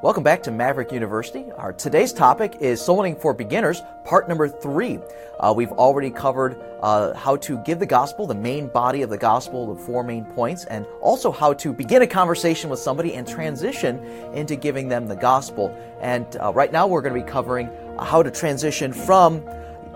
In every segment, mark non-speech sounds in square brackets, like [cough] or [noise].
Welcome back to Maverick University. Our today's topic is soul winning for beginners, part number three. Uh, we've already covered uh, how to give the gospel, the main body of the gospel, the four main points, and also how to begin a conversation with somebody and transition into giving them the gospel. And uh, right now we're going to be covering how to transition from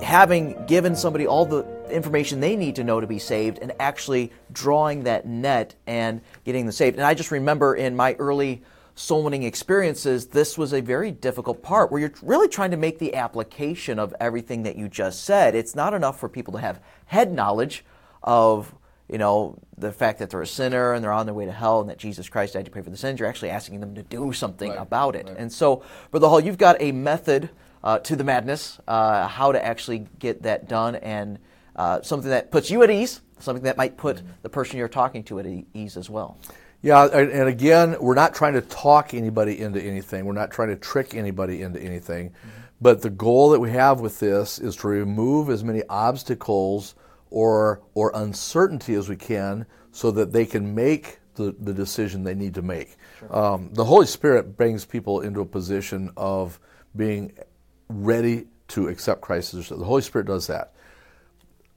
having given somebody all the information they need to know to be saved and actually drawing that net and getting them saved. And I just remember in my early soul winning experiences, this was a very difficult part where you're really trying to make the application of everything that you just said. It's not enough for people to have head knowledge of you know the fact that they're a sinner and they're on their way to hell and that Jesus Christ died to pay for the sins. You're actually asking them to do something right, about it. Right. And so, Brother Hall, you've got a method uh, to the madness, uh, how to actually get that done, and uh, something that puts you at ease, something that might put the person you're talking to at ease as well. Yeah, and again, we're not trying to talk anybody into anything. We're not trying to trick anybody into anything. Mm-hmm. But the goal that we have with this is to remove as many obstacles or or uncertainty as we can, so that they can make the, the decision they need to make. Sure. Um, the Holy Spirit brings people into a position of being ready to accept Christ as The Holy Spirit does that.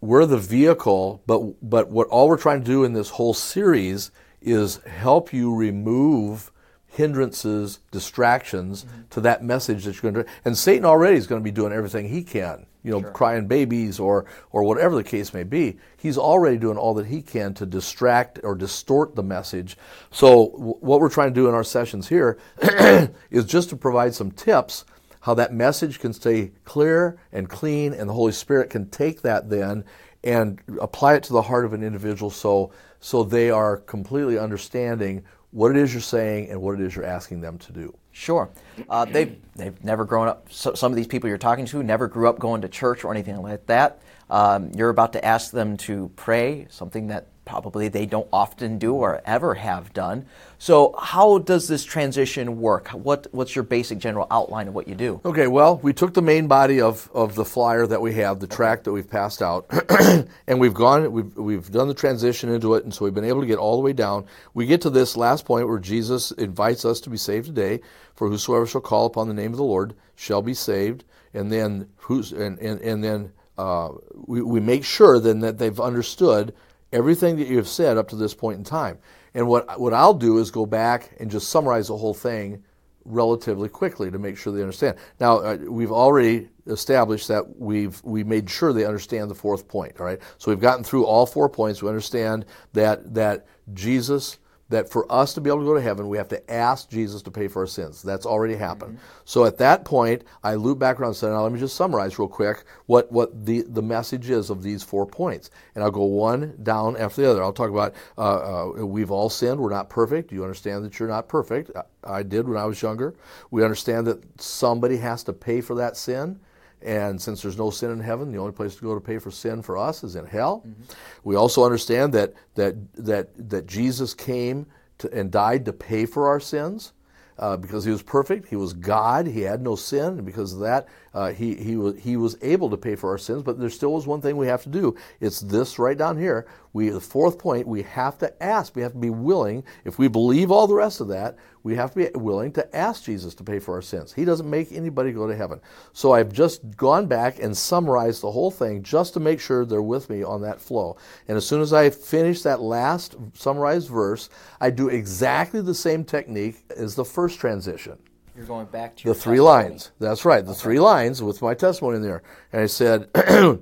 We're the vehicle, but but what all we're trying to do in this whole series is help you remove hindrances, distractions mm-hmm. to that message that you're going to. And Satan already is going to be doing everything he can, you know, sure. crying babies or or whatever the case may be. He's already doing all that he can to distract or distort the message. So w- what we're trying to do in our sessions here [clears throat] is just to provide some tips how that message can stay clear and clean, and the Holy Spirit can take that then and apply it to the heart of an individual so so they are completely understanding what it is you're saying and what it is you're asking them to do. Sure. Uh, they've, they've never grown up, so some of these people you're talking to never grew up going to church or anything like that. Um, you're about to ask them to pray, something that probably they don't often do or ever have done. So, how does this transition work? What, what's your basic general outline of what you do? Okay, well, we took the main body of, of the flyer that we have, the track that we've passed out, [clears throat] and we've gone, we've, we've done the transition into it, and so we've been able to get all the way down. We get to this last point where Jesus invites us to be saved today, for whosoever shall call upon the name of the Lord shall be saved. And then, who's, and, and, and then uh, we, we make sure then that they've understood everything that you have said up to this point in time. And what, what I'll do is go back and just summarize the whole thing relatively quickly to make sure they understand. Now, uh, we've already established that we've we made sure they understand the fourth point. All right, so we've gotten through all four points. We understand that that Jesus that for us to be able to go to heaven, we have to ask Jesus to pay for our sins. That's already happened. Mm-hmm. So at that point, I loop back around and say, now let me just summarize real quick what, what the, the message is of these four points. And I'll go one down after the other. I'll talk about uh, uh, we've all sinned. We're not perfect. You understand that you're not perfect. I, I did when I was younger. We understand that somebody has to pay for that sin. And since there's no sin in heaven, the only place to go to pay for sin for us is in hell. Mm-hmm. We also understand that that that that Jesus came to, and died to pay for our sins uh, because he was perfect. He was God. He had no sin, and because of that, uh, he he was he was able to pay for our sins. But there still was one thing we have to do. It's this right down here. We the fourth point. We have to ask. We have to be willing. If we believe all the rest of that, we have to be willing to ask Jesus to pay for our sins. He doesn't make anybody go to heaven. So I've just gone back and summarized the whole thing just to make sure they're with me on that flow. And as soon as I finish that last summarized verse, I do exactly the same technique as the first transition. You're going back to the three testimony. lines. That's right, the okay. three lines with my testimony in there. And I said, [clears throat]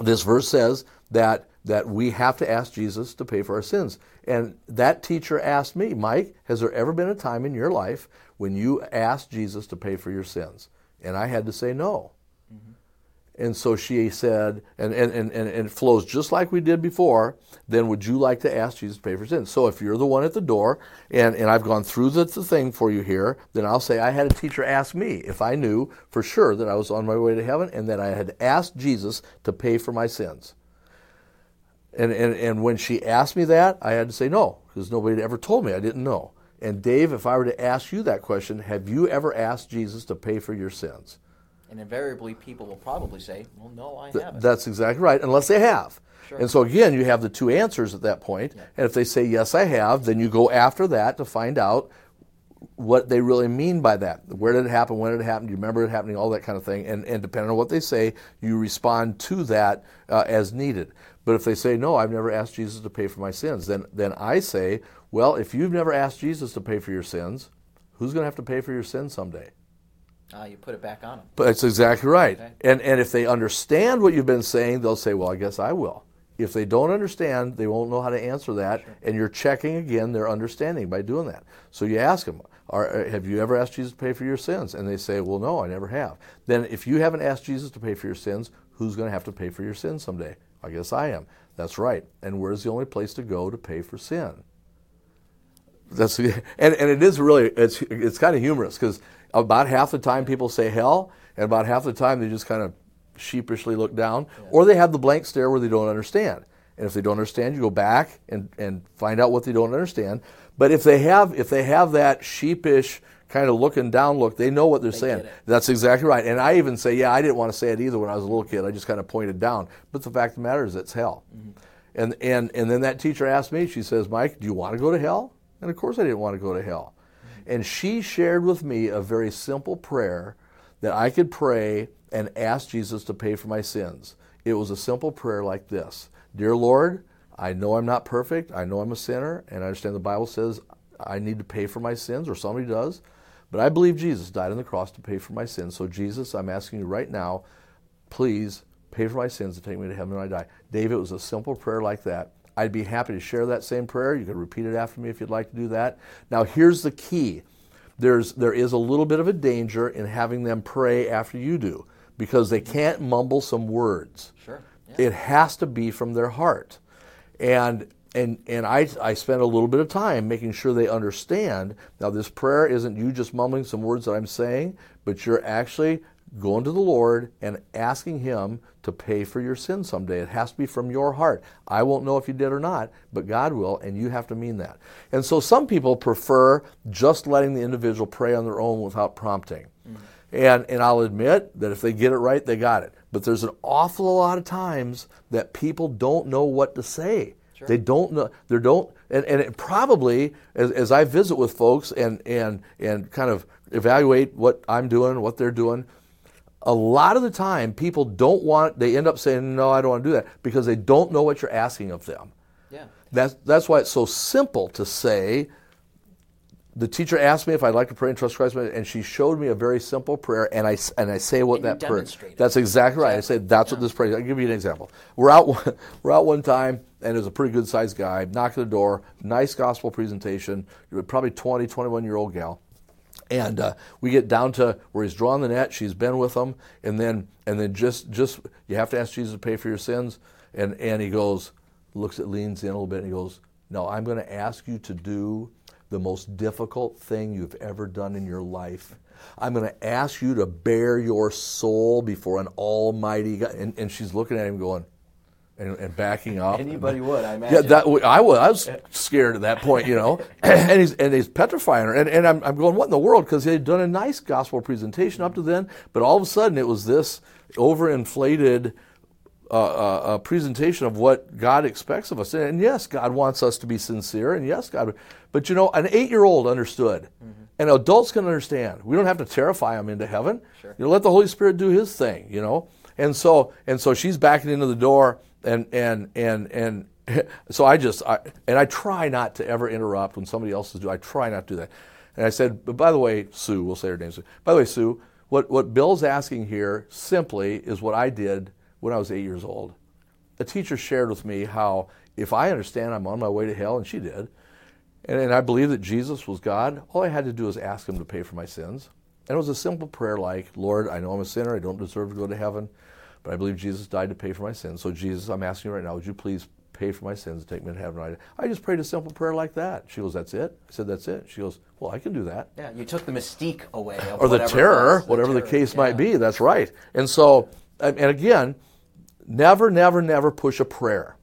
this verse says that that we have to ask Jesus to pay for our sins. And that teacher asked me, Mike, has there ever been a time in your life when you asked Jesus to pay for your sins? And I had to say no. Mm-hmm. And so she said, and, and, and, and it flows just like we did before, then would you like to ask Jesus to pay for sins? So if you're the one at the door, and, and I've gone through the, the thing for you here, then I'll say, I had a teacher ask me if I knew for sure that I was on my way to heaven and that I had asked Jesus to pay for my sins. And, and, and when she asked me that, I had to say no, because nobody had ever told me. I didn't know. And Dave, if I were to ask you that question, have you ever asked Jesus to pay for your sins? And invariably, people will probably say, well, no, I Th- haven't. That's exactly right, unless they have. Sure. And so, again, you have the two answers at that point. Yeah. And if they say, yes, I have, then you go after that to find out what they really mean by that. Where did it happen? When did it happen? Do you remember it happening? All that kind of thing. And, and depending on what they say, you respond to that uh, as needed. But if they say, no, I've never asked Jesus to pay for my sins, then, then I say, well, if you've never asked Jesus to pay for your sins, who's going to have to pay for your sins someday? Uh, you put it back on them. But that's exactly right. Okay. And, and if they understand what you've been saying, they'll say, well, I guess I will. If they don't understand, they won't know how to answer that, and you're checking again their understanding by doing that. So you ask them, are, uh, have you ever asked Jesus to pay for your sins? And they say, well, no, I never have. Then if you haven't asked Jesus to pay for your sins, who's going to have to pay for your sins someday? I guess I am. That's right. And where's the only place to go to pay for sin? That's [laughs] and, and it is really it's it's kind of humorous because about half the time people say hell, and about half the time they just kind of sheepishly look down, or they have the blank stare where they don't understand. And if they don't understand, you go back and, and find out what they don't understand. But if they have if they have that sheepish kind of looking down look, they know what they're saying. That's exactly right. And I even say, yeah, I didn't want to say it either when I was a little kid. I just kind of pointed down. But the fact of the matter is, it's hell. And, and, and then that teacher asked me, she says, Mike, do you want to go to hell? And of course I didn't want to go to hell. And she shared with me a very simple prayer that I could pray and ask Jesus to pay for my sins. It was a simple prayer like this Dear Lord, I know I'm not perfect. I know I'm a sinner. And I understand the Bible says I need to pay for my sins, or somebody does. But I believe Jesus died on the cross to pay for my sins. So, Jesus, I'm asking you right now, please pay for my sins and take me to heaven when I die. David, it was a simple prayer like that. I'd be happy to share that same prayer. You could repeat it after me if you'd like to do that. Now, here's the key there's, there is a little bit of a danger in having them pray after you do because they can't mumble some words. Sure. Yeah. It has to be from their heart. And and and I I spend a little bit of time making sure they understand. Now this prayer isn't you just mumbling some words that I'm saying, but you're actually going to the Lord and asking him to pay for your sin someday. It has to be from your heart. I won't know if you did or not, but God will, and you have to mean that. And so some people prefer just letting the individual pray on their own without prompting. Mm-hmm. And, and I'll admit that if they get it right, they got it. But there's an awful lot of times that people don't know what to say. They don't know. They don't. And, and it probably, as, as I visit with folks and, and, and kind of evaluate what I'm doing, what they're doing, a lot of the time people don't want, they end up saying, no, I don't want to do that because they don't know what you're asking of them. Yeah. That's, that's why it's so simple to say, the teacher asked me if I'd like to pray and trust Christ, and she showed me a very simple prayer, and I, and I say what And that prayer. That's exactly right. I say that's what this prayer. Is. I'll give you an example. We're out, one- [laughs] we're out one time, and there's a pretty good sized guy. Knock at the door. Nice gospel presentation. Probably 20, 21 year old gal. And uh, we get down to where he's drawn the net. She's been with him, and then and then just just you have to ask Jesus to pay for your sins. And and he goes, looks at leans in a little bit, and he goes, No, I'm going to ask you to do the most difficult thing you've ever done in your life. I'm going to ask you to bare your soul before an Almighty God. And, and she's looking at him, going, and, and backing up. Anybody would, I imagine. Yeah, that I was. I was scared at that point, you know. [laughs] and he's and he's petrifying her, and, and I'm, I'm going, what in the world? Because he had done a nice gospel presentation up to then, but all of a sudden it was this overinflated uh, uh, uh, presentation of what God expects of us. And yes, God wants us to be sincere, and yes, God. But you know, an eight-year-old understood, and adults can understand. We don't have to terrify them into heaven. Sure. You know, let the Holy Spirit do His thing. You know, and so and so she's backing into the door, and and and and. [laughs] So I just, I, and I try not to ever interrupt when somebody else is doing. I try not to do that. And I said, but by the way, Sue, we'll say her name. Sue. By the way, Sue, what what Bill's asking here simply is what I did when I was eight years old. A teacher shared with me how if I understand I'm on my way to hell, and she did, and, and I believe that Jesus was God, all I had to do was ask Him to pay for my sins. And it was a simple prayer like, Lord, I know I'm a sinner, I don't deserve to go to heaven, but I believe Jesus died to pay for my sins. So, Jesus, I'm asking you right now, would you please pay for my sins and take me to heaven? I, I just prayed a simple prayer like that. She goes, That's it? I said, That's it. She goes, Well, I can do that Yeah, you took the mystique away. Of or the terror, was, whatever the case Yeah. might be. That's right. And so, and and again, never, never, never push a prayer.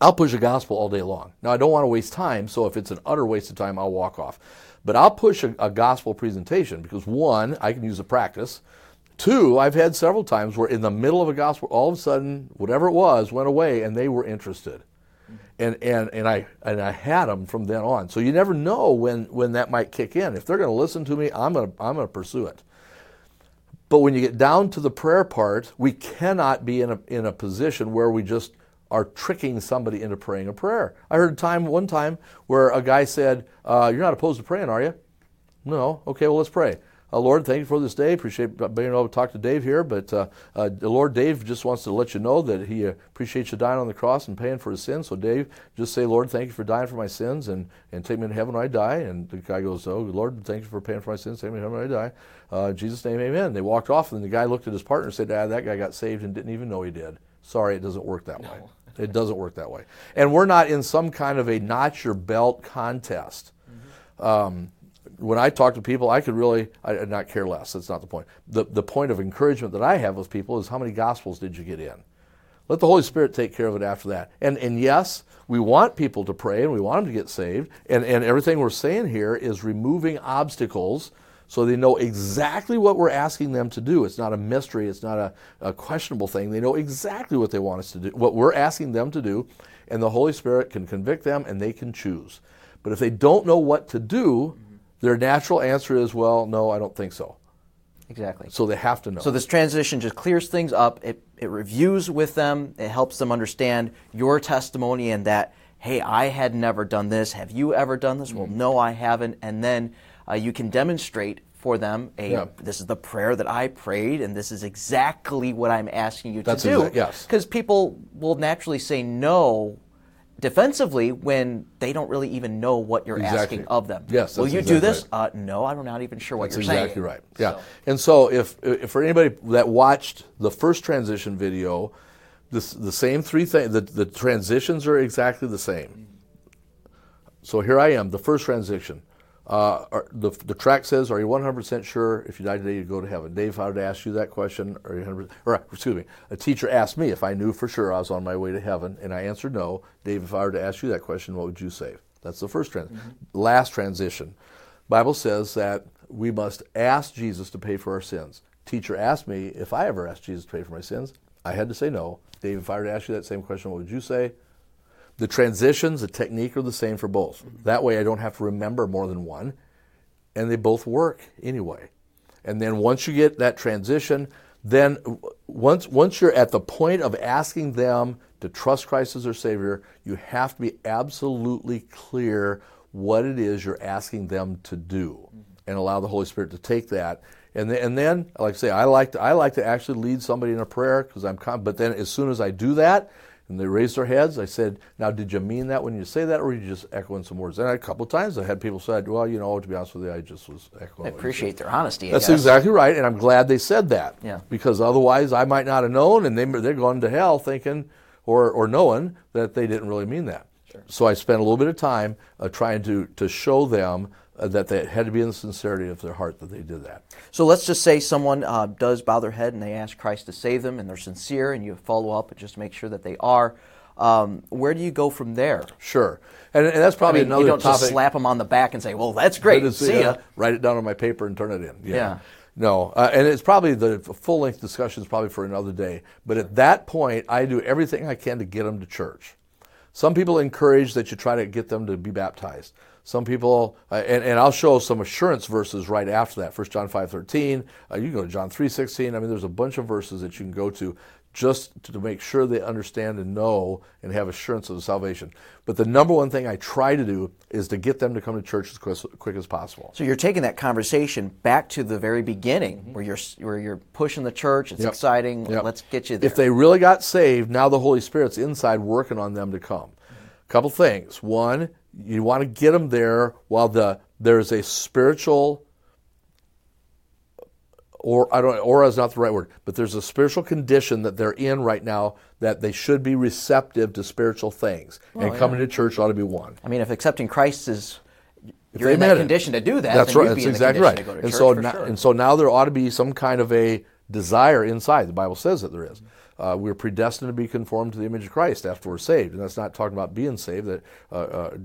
I'll push a gospel all day long. Now, I don't want to waste time, so if it's an utter waste of time, I'll walk off. But I'll push a, a gospel presentation because one, I can use the practice. Two, I've had several times where in the middle of a gospel, all of a sudden, whatever it was went away and they were interested. and and and I and I had them from then on. So you never know when when that might kick in. If they're going to listen to me, I'm going to I'm going to pursue it. But when you get down to the prayer part, we cannot be in a in a position where we just are tricking somebody into praying a prayer. I heard a time one time where a guy said, uh, "You're not opposed to praying, are you?" No. Okay. Well, let's pray. Uh, Lord, thank you for this day. Appreciate being able to talk to Dave here. But uh, uh, the Lord, Dave just wants to let you know that he appreciates you dying on the cross and paying for his sins. So, Dave, just say, Lord, thank you for dying for my sins and, and take me to heaven when I die. And the guy goes, Oh, Lord, thank you for paying for my sins. Take me to heaven when I die. Uh, in Jesus' name, amen. They walked off, and the guy looked at his partner and said, Ah, that guy got saved and didn't even know he did. Sorry, it doesn't work that no. way. It doesn't work that way. And we're not in some kind of a notch your belt contest. Mm-hmm. Um, when I talk to people, I could really I, not care less. That's not the point. The, the point of encouragement that I have with people is how many gospels did you get in? Let the Holy Spirit take care of it after that. And, and yes, we want people to pray and we want them to get saved. And, and everything we're saying here is removing obstacles so they know exactly what we're asking them to do. It's not a mystery, it's not a, a questionable thing. They know exactly what they want us to do, what we're asking them to do, and the Holy Spirit can convict them and they can choose. But if they don't know what to do, their natural answer is, well, no, I don't think so. Exactly. So they have to know. So this transition just clears things up. It, it reviews with them. It helps them understand your testimony and that, hey, I had never done this. Have you ever done this? Mm-hmm. Well, no, I haven't. And then uh, you can demonstrate for them a yeah. this is the prayer that I prayed and this is exactly what I'm asking you That's to do. Exact, yes. Because people will naturally say no defensively when they don't really even know what you're exactly. asking of them. Yes. Will you exactly do this? Right. Uh, no, I'm not even sure what that's you're exactly saying. Exactly right. Yeah. So. And so if, if for anybody that watched the first transition video, this, the same three things, the, the transitions are exactly the same. So here I am, the first transition. Uh, are, the, the track says, "Are you 100% sure if you die today you go to heaven?" Dave, if I would ask you that question, are you 100 or excuse me, a teacher asked me if I knew for sure I was on my way to heaven, and I answered no. Dave, if I were to ask you that question, what would you say? That's the first trans- mm-hmm. last transition. Bible says that we must ask Jesus to pay for our sins. Teacher asked me if I ever asked Jesus to pay for my sins. I had to say no. Dave, if I were to ask you that same question, what would you say? The transitions, the technique are the same for both. That way I don't have to remember more than one, and they both work anyway. And then once you get that transition, then once, once you're at the point of asking them to trust Christ as their Savior, you have to be absolutely clear what it is you're asking them to do and allow the Holy Spirit to take that. And then, and then like I say, I like to, I like to actually lead somebody in a prayer because I'm, but then as soon as I do that, and they raised their heads. I said, Now, did you mean that when you say that, or were you just echoing some words? And a couple of times I had people say, Well, you know, to be honest with you, I just was echoing. I appreciate their honesty. I That's exactly right, and I'm glad they said that. Yeah. Because otherwise I might not have known, and they, they're going to hell thinking or, or knowing that they didn't really mean that. Sure. So I spent a little bit of time uh, trying to, to show them uh, that they had to be in the sincerity of their heart that they did that. So let's just say someone uh, does bow their head and they ask Christ to save them, and they're sincere, and you follow up and just make sure that they are. Um, where do you go from there? Sure, and, and that's probably I mean, another. You don't topic. just slap them on the back and say, "Well, that's great. See ya." Write it down on my paper and turn it in. Yeah. yeah. No, uh, and it's probably the full length discussion is probably for another day. But at that point, I do everything I can to get them to church. Some people encourage that you try to get them to be baptized. Some people, uh, and, and I'll show some assurance verses right after that. 1 John 5 13, uh, you can go to John 3 16. I mean, there's a bunch of verses that you can go to just to make sure they understand and know and have assurance of the salvation. But the number one thing I try to do is to get them to come to church as quick, as, quick as possible. So you're taking that conversation back to the very beginning, mm-hmm. where you're where you're pushing the church. It's yep. exciting. Yep. Let's get you there. If they really got saved, now the Holy Spirit's inside working on them to come. A couple things. One, you want to get them there while the there's a spiritual or I don't aura is not the right word, but there's a spiritual condition that they're in right now that they should be receptive to spiritual things. Well, and coming to church ought to be one. I mean, if accepting Christ is if you're in that condition to do that, that's right. That's exactly right. and so now, sure. and so now there ought to be some kind of a desire inside. The Bible says that there is. Uh, we're predestined to be conformed to the image of Christ after we're saved. And that's not talking about being saved, that uh, uh,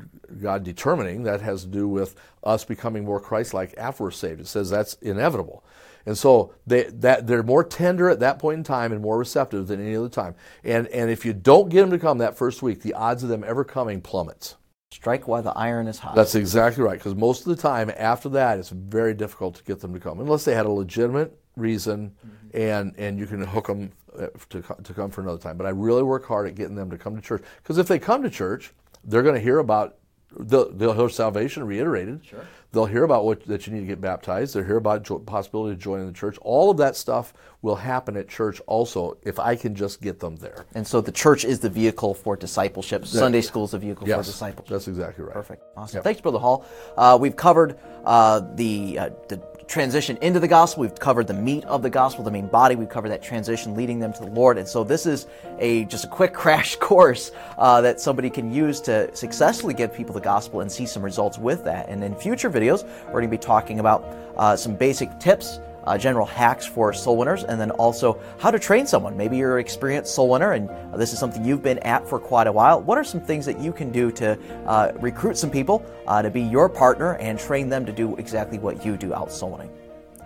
God determining. That has to do with us becoming more Christ like after we're saved. It says that's inevitable. And so they, that, they're more tender at that point in time and more receptive than any other time. And, and if you don't get them to come that first week, the odds of them ever coming plummets. Strike while the iron is hot. That's exactly right. Because most of the time after that, it's very difficult to get them to come, unless they had a legitimate reason, mm-hmm. and and you can hook them uh, to to come for another time. But I really work hard at getting them to come to church because if they come to church, they're going to hear about they'll, they'll hear salvation reiterated. Sure. They'll hear about what that you need to get baptized. They'll hear about jo- possibility of joining the church. All of that stuff will happen at church also if I can just get them there. And so the church is the vehicle for discipleship. That, Sunday school is the vehicle yes, for discipleship. That's exactly right. Perfect. Awesome. Yep. Thanks, Brother Hall. Uh, we've covered uh, the uh, the transition into the gospel. We've covered the meat of the gospel, the main body. We've covered that transition leading them to the Lord. And so this is a just a quick [laughs] crash course uh, that somebody can use to successfully give people the gospel and see some results with that. And in future videos, we're going to be talking about uh, some basic tips uh, general hacks for soul winners, and then also how to train someone. Maybe you're an experienced soul winner and this is something you've been at for quite a while. What are some things that you can do to uh, recruit some people uh, to be your partner and train them to do exactly what you do out soul winning?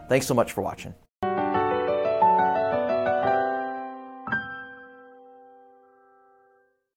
Thanks so much for watching.